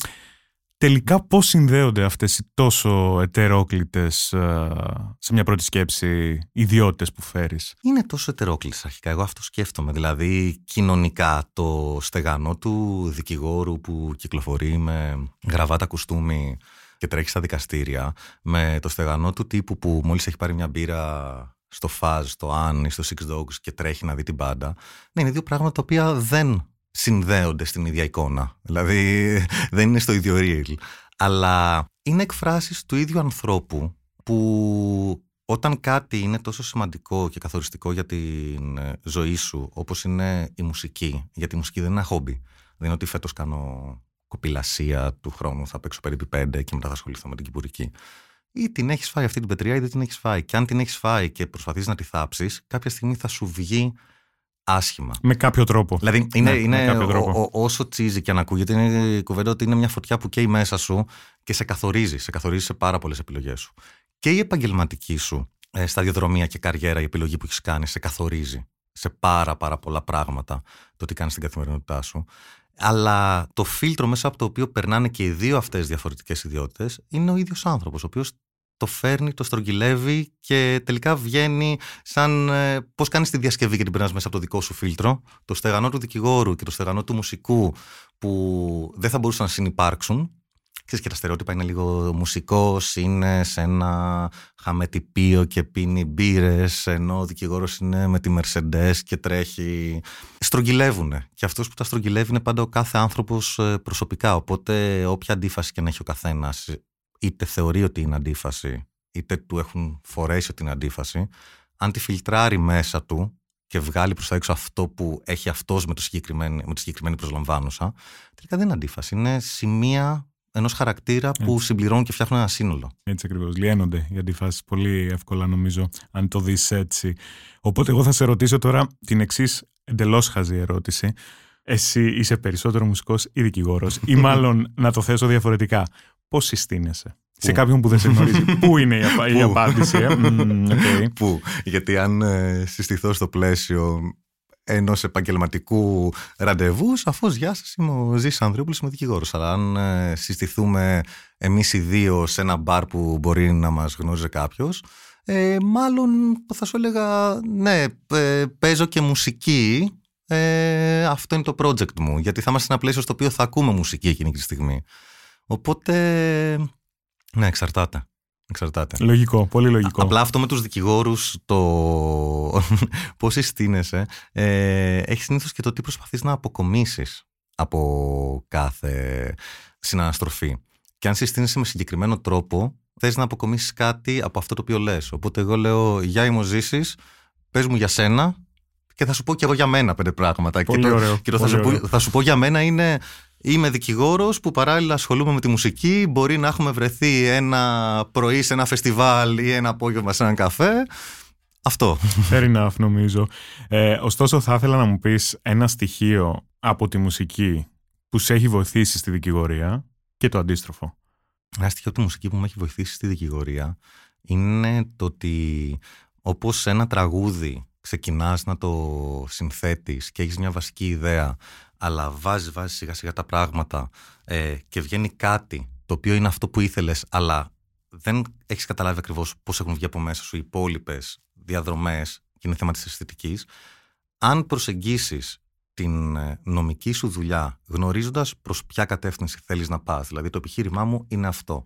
τελικά πώς συνδέονται αυτές οι τόσο ετερόκλητες ε, σε μια πρώτη σκέψη ιδιότητες που φέρεις; Είναι τόσο ετερόκλητες αρχικά, εγώ αυτό σκέφτομαι. Δηλαδή κοινωνικά το στεγανό του δικηγόρου που κυκλοφορεί με γραβάτα κουστούμι και τρέχει στα δικαστήρια με το στεγανό του τύπου που μόλις έχει πάρει μια μπύρα στο Fuzz, στο An ή στο Six Dogs και τρέχει να δει την μπάντα. Ναι, είναι δύο πράγματα τα οποία δεν συνδέονται στην ίδια εικόνα. Δηλαδή δεν είναι στο ίδιο real. Αλλά είναι εκφράσεις του ίδιου ανθρώπου που όταν κάτι είναι τόσο σημαντικό και καθοριστικό για την ε, ζωή σου όπως είναι η μουσική, γιατί η μουσική δεν είναι ένα χόμπι. Δεν είναι ότι φέτος κάνω κοπηλασία του χρόνου, θα παίξω περίπου πέντε και μετά θα ασχοληθώ με την κυπουρική. Ή την έχεις φάει αυτή την πετριά ή δεν την έχεις φάει. Και αν την έχεις φάει και προσπαθείς να τη θάψεις, κάποια στιγμή θα σου βγει άσχημα. Με κάποιο τρόπο. Δηλαδή, είναι, ναι, είναι ο, όσο τσίζει και αν ακούγεται, είναι η κουβέντα ότι είναι μια φωτιά που καίει μέσα σου και σε καθορίζει. Σε καθορίζει σε πάρα πολλές επιλογές σου. Και η επαγγελματική σου ε, σταδιοδρομία και καριέρα, η επιλογή που έχεις κάνει, σε καθορίζει σε πάρα πάρα πολλά πράγματα το τι κάνεις στην καθημερινότητά σου. Αλλά το φίλτρο μέσα από το οποίο περνάνε και οι δύο αυτές διαφορετικές ιδιότητες είναι ο ίδιος άνθρωπος, ο οποίος το φέρνει, το στρογγυλεύει και τελικά βγαίνει σαν ε, πώς κάνεις τη διασκευή και την περνάς μέσα από το δικό σου φίλτρο. Το στεγανό του δικηγόρου και το στεγανό του μουσικού που δεν θα μπορούσαν να συνεπάρξουν. Ξέρεις και τα στερεότυπα είναι λίγο μουσικός, είναι σε ένα χαμετυπίο και πίνει μπύρες, ενώ ο δικηγόρος είναι με τη Mercedes και τρέχει. Στρογγυλεύουνε. Και αυτός που τα στρογγυλεύει είναι πάντα ο κάθε άνθρωπος ε, προσωπικά. Οπότε όποια αντίφαση και να έχει ο καθένας είτε θεωρεί ότι είναι αντίφαση, είτε του έχουν φορέσει ότι είναι αντίφαση, αν τη φιλτράρει μέσα του και βγάλει προς τα έξω αυτό που έχει αυτός με, με τη συγκεκριμένη προσλαμβάνουσα, τελικά δεν είναι αντίφαση. Είναι σημεία ενός χαρακτήρα που συμπληρώνουν και φτιάχνουν ένα σύνολο. Έτσι ακριβώς. Λιένονται οι αντιφάσεις πολύ εύκολα, νομίζω, αν το δεις έτσι. Οπότε, εγώ θα σε ρωτήσω τώρα την εξής εντελώς χαζή ερώτηση. Εσύ είσαι περισσότερο μουσικός ή δικηγόρος, ή <laughs> μάλλον να το θέσω διαφορετικά. Πώς συστήνεσαι; Σε κάποιον που δεν σε γνωρίζει. <laughs> Πού είναι η, απα... η απάντηση, ε; okay. Πού; Γιατί αν ε, συστηθώ στο πλαίσιο ενός επαγγελματικού ραντεβού, σαφώς γεια σας, είμαι ο Ζή Ανδρέοπουλο, είμαι δικηγόρος. Αλλά αν ε, συστηθούμε εμείς οι δύο σε ένα μπαρ που μπορεί να μας γνώριζε κάποιος, ε, μάλλον θα σου έλεγα ναι, ε, παίζω και μουσική. Ε, αυτό είναι το project μου. Γιατί θα είμαστε σε ένα πλαίσιο στο οποίο θα ακούμε μουσική εκείνη τη στιγμή. Οπότε, ναι, εξαρτάται. Εξαρτάται. Λογικό, πολύ λογικό. Απλά αυτό με τους δικηγόρους, το <laughs> πώς συστήνεσαι, ε, έχεις συνήθως και το τι προσπαθείς να αποκομίσεις από κάθε συναναστροφή. Και αν συστήνεσαι με συγκεκριμένο τρόπο, θες να αποκομίσεις κάτι από αυτό το οποίο λες. Οπότε εγώ λέω, για ημωζήσεις, πες μου για σένα και θα σου πω και εγώ για μένα πέντε πράγματα. Πολύ και ωραίο, και το θα, σου πω, θα σου πω για μένα είναι Είμαι δικηγόρος που παράλληλα ασχολούμαι με τη μουσική. Μπορεί να έχουμε βρεθεί ένα πρωί σε ένα φεστιβάλ ή ένα απόγευμα σε έναν καφέ. Αυτό. Fair enough, νομίζω. Ε, ωστόσο, θα ήθελα να μου πεις ένα στοιχείο από τη μουσική που σε έχει βοηθήσει στη δικηγορία και το αντίστροφο. Ένα στοιχείο από τη μουσική που με έχει βοηθήσει στη δικηγορία είναι το ότι όπως ένα τραγούδι ξεκινάς να το συνθέτεις και έχεις μια βασική ιδέα αλλά βάζει, βάζει σιγά σιγά τα πράγματα ε, και βγαίνει κάτι το οποίο είναι αυτό που ήθελες αλλά δεν έχεις καταλάβει ακριβώς πώς έχουν βγει από μέσα σου οι υπόλοιπες διαδρομές και είναι θέμα της αισθητικής. Αν προσεγγίσεις την ε, νομική σου δουλειά γνωρίζοντας προς ποια κατεύθυνση θέλεις να πας δηλαδή το επιχείρημά μου είναι αυτό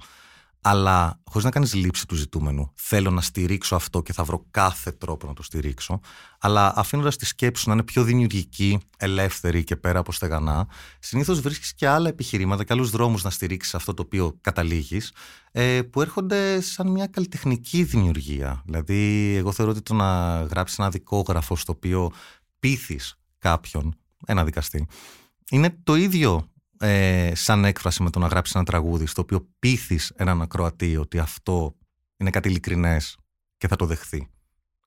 αλλά χωρίς να κάνεις λήψη του ζητούμενου. Θέλω να στηρίξω αυτό και θα βρω κάθε τρόπο να το στηρίξω. Αλλά αφήνοντας τη σκέψη σου να είναι πιο δημιουργική, ελεύθερη και πέρα από στεγανά, συνήθως βρίσκεις και άλλα επιχειρήματα και άλλους δρόμους να στηρίξεις αυτό το οποίο καταλήγεις, ε, που έρχονται σαν μια καλλιτεχνική δημιουργία. Δηλαδή, εγώ θεωρώ ότι το να γράψεις ένα δικόγραφο στο οποίο πείθεις κάποιον, ένα δικαστή, είναι το ίδιο ε, σαν έκφραση με το να γράψεις ένα τραγούδι στο οποίο πείθεις έναν ακροατή ότι αυτό είναι κάτι ειλικρινές και θα το δεχθεί.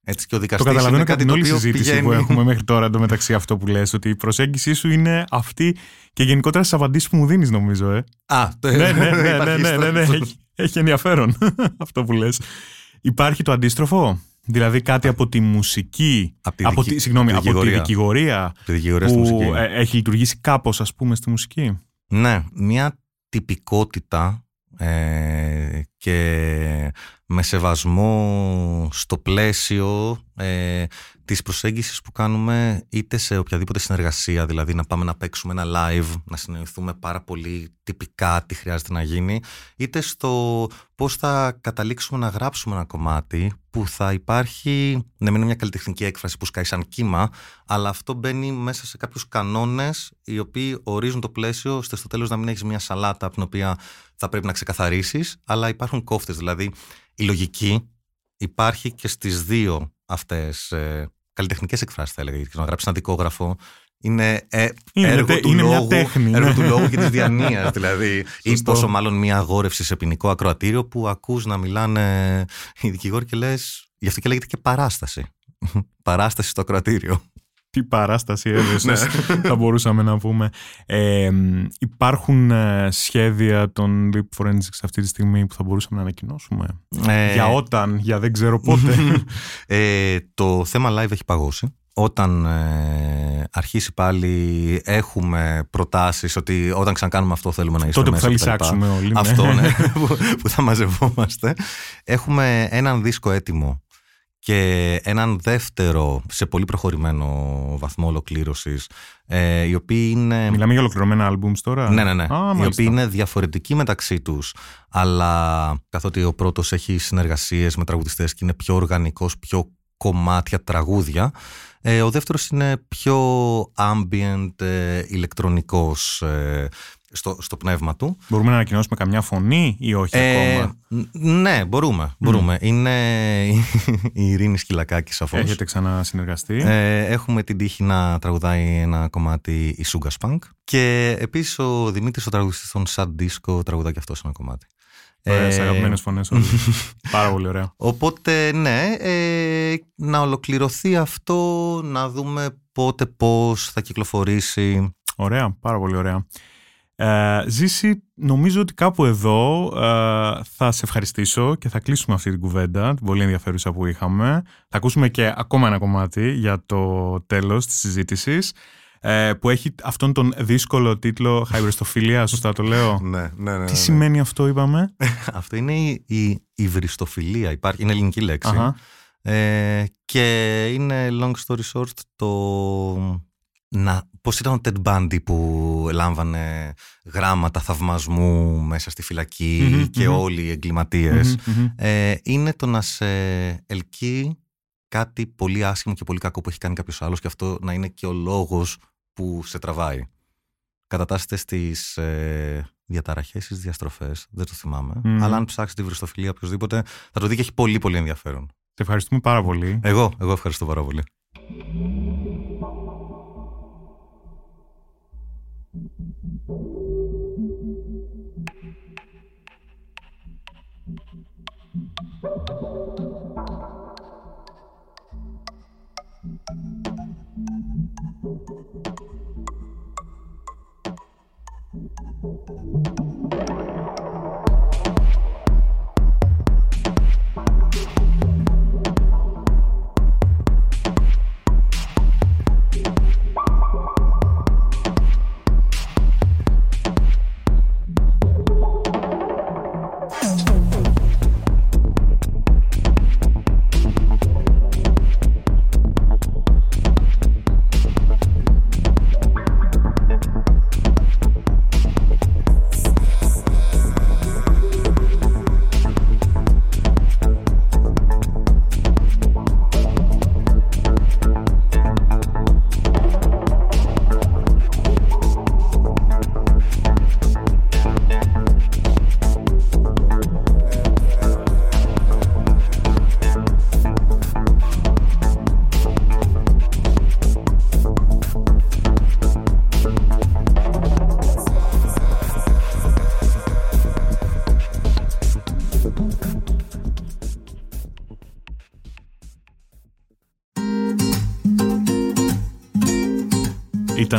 Έτσι και ο Το δικαστής καταλαβαίνω είναι κατά κάτι την το όλη οποίο συζήτηση πηγαίνει. που έχουμε μέχρι τώρα εντωμεταξύ αυτό που λες, ότι η προσέγγιση σου είναι αυτή και γενικότερα στις απαντήσεις που μου δίνεις νομίζω, ε. Α, το ναι, ναι, ναι, ναι, <laughs> υπάρχει ναι, ναι, ναι, στο- <laughs> Έχει, έχει ενδιαφέρον <laughs> αυτό που λες. Υπάρχει το αντίστροφο, δηλαδή κάτι από τη μουσική, Από τη από δικη- τη, συγγνώμη, τη από τη δικηγορία. δικηγορία Τη δικηγορία στη που μουσική. ε, έχει λειτουργήσει κάπως ας πούμε στη μουσική. Ναι, μια τυπικότητα ε, και με σεβασμό στο πλαίσιο ε, της προσέγγισης που κάνουμε είτε σε οποιαδήποτε συνεργασία, δηλαδή να πάμε να παίξουμε ένα live, να συνεννοηθούμε πάρα πολύ τυπικά τι χρειάζεται να γίνει, είτε στο πώς θα καταλήξουμε να γράψουμε ένα κομμάτι που θα υπάρχει, ναι, μην είναι μια καλλιτεχνική έκφραση που σκάει σαν κύμα, αλλά αυτό μπαίνει μέσα σε κάποιους κανόνες οι οποίοι ορίζουν το πλαίσιο ώστε στο τέλος να μην έχεις μια σαλάτα από την οποία θα πρέπει να ξεκαθαρίσεις, αλλά υπάρχουν κόφτες, δηλαδή η λογική υπάρχει και στις δύο αυτές ε, καλλιτεχνικές εκφράσεις θα έλεγα, γιατί να γράψεις ένα δικόγραφο είναι, ε, Είναι, έργο, τε- του είναι μια λόγου, τέχνη, έργο ναι. του λόγου και της διανοίας δηλαδή <laughs> ή Σωστό. πόσο μάλλον μια αγόρευση σε ποινικό ακροατήριο που ακούς να μιλάνε οι δικηγόροι και λες γι' αυτό και λέγεται και παράσταση <laughs> παράσταση στο ακροατήριο Τι παράσταση έδωσες, Ναι. θα μπορούσαμε να πούμε. Ε, μ, υπάρχουν ε, σχέδια των Deep Forensics αυτή τη στιγμή που θα μπορούσαμε να ανακοινώσουμε; Ε, Για όταν, για δεν ξέρω πότε. <laughs> ε, το θέμα live έχει παγώσει. Όταν ε, αρχίσει πάλι έχουμε προτάσεις ότι όταν ξανακάνουμε αυτό θέλουμε να είστε Τότε που μέσα θα κτλ. λυσάξουμε όλοι. ναι. Αυτό ναι, <laughs> που, που θα μαζευόμαστε. Έχουμε έναν δίσκο έτοιμο και έναν δεύτερο σε πολύ προχωρημένο βαθμό ολοκλήρωσης ε, οι οποίοι είναι... Μιλάμε για ολοκληρωμένα albums τώρα; Ναι, ναι, ναι. Α, οι μάλιστα. οποίοι είναι διαφορετικοί μεταξύ τους αλλά καθότι ο πρώτος έχει συνεργασίες με τραγουδιστές και είναι πιο οργανικός, πιο κομμάτια τραγούδια ε, ο δεύτερος είναι πιο ambient, ε, ηλεκτρονικός ε, στο, στο πνεύμα του Μπορούμε να ανακοινώσουμε καμιά φωνή ή όχι ε, ακόμα; ν- ναι, μπορούμε. μπορούμε. Είναι <laughs> η Ειρήνη Σκυλακάκη σαφώς. Έχετε ξανασυνεργαστεί. Ε, έχουμε την τύχη να τραγουδάει ένα κομμάτι η Sugar Spunk και επίσης ο Δημήτρης ο τραγουδιστής των Sad Disco τραγουδάει και αυτός ένα κομμάτι. Ωραίες Ε, αγαπημένες φωνές όλες. <laughs> Πάρα πολύ ωραία. Οπότε ναι, ε, να ολοκληρωθεί αυτό, να δούμε πότε πώς θα κυκλοφορήσει. Ωραία, πάρα πολύ ωραία. Ε, Ζήση, νομίζω ότι κάπου εδώ ε, θα σε ευχαριστήσω και θα κλείσουμε αυτή την κουβέντα, την πολύ ενδιαφέρουσα που είχαμε. Θα ακούσουμε και ακόμα ένα κομμάτι για το τέλος της συζήτησης, ε, που έχει αυτόν τον δύσκολο τίτλο «Χαϊβριστοφιλία», σωστά το λέω; <laughs> Ναι, ναι, ναι. Τι σημαίνει αυτό, είπαμε; <laughs> Αυτό είναι η, η υβριστοφιλία, υπάρχει, είναι ελληνική λέξη. Αχα. Ε, και είναι long story short το... Να, πώς ήταν ο Ted Bundy που λάμβανε γράμματα θαυμασμού μέσα στη φυλακή Μμμ, και μμμ. όλοι οι εγκληματίες; Μμμ, μμμ. Ε, είναι το να σε ελκύει κάτι πολύ άσχημο και πολύ κακό που έχει κάνει κάποιος άλλος και αυτό να είναι και ο λόγος που σε τραβάει. Κατατάσσεται στις ε, διαταραχές, στις διαστροφές, δεν το θυμάμαι. Μμμ. Αλλά αν ψάξεις τη βριστοφιλία οποιοδήποτε θα το δει και έχει πολύ πολύ ενδιαφέρον. Σε ευχαριστούμε πάρα πολύ. Εγώ, εγώ ευχαριστώ πάρα πολύ.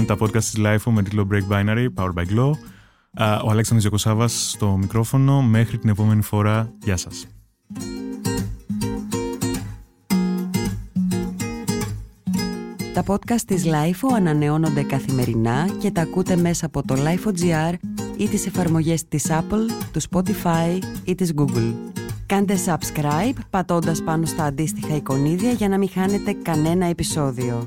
Τα podcast της LIFO με τίτλο Break Binary, Powered by Glow. Ο Αλέξανδρος Γιακοσάβας στο μικρόφωνο. Μέχρι την επόμενη φορά. Γεια σας. Τα podcast της LIFO ανανεώνονται καθημερινά και τα ακούτε μέσα από το LIFO.gr ή τις εφαρμογές της Apple, του Spotify ή της Google. Κάντε subscribe πατώντας πάνω στα αντίστοιχα εικονίδια για να μην χάνετε κανένα επεισόδιο.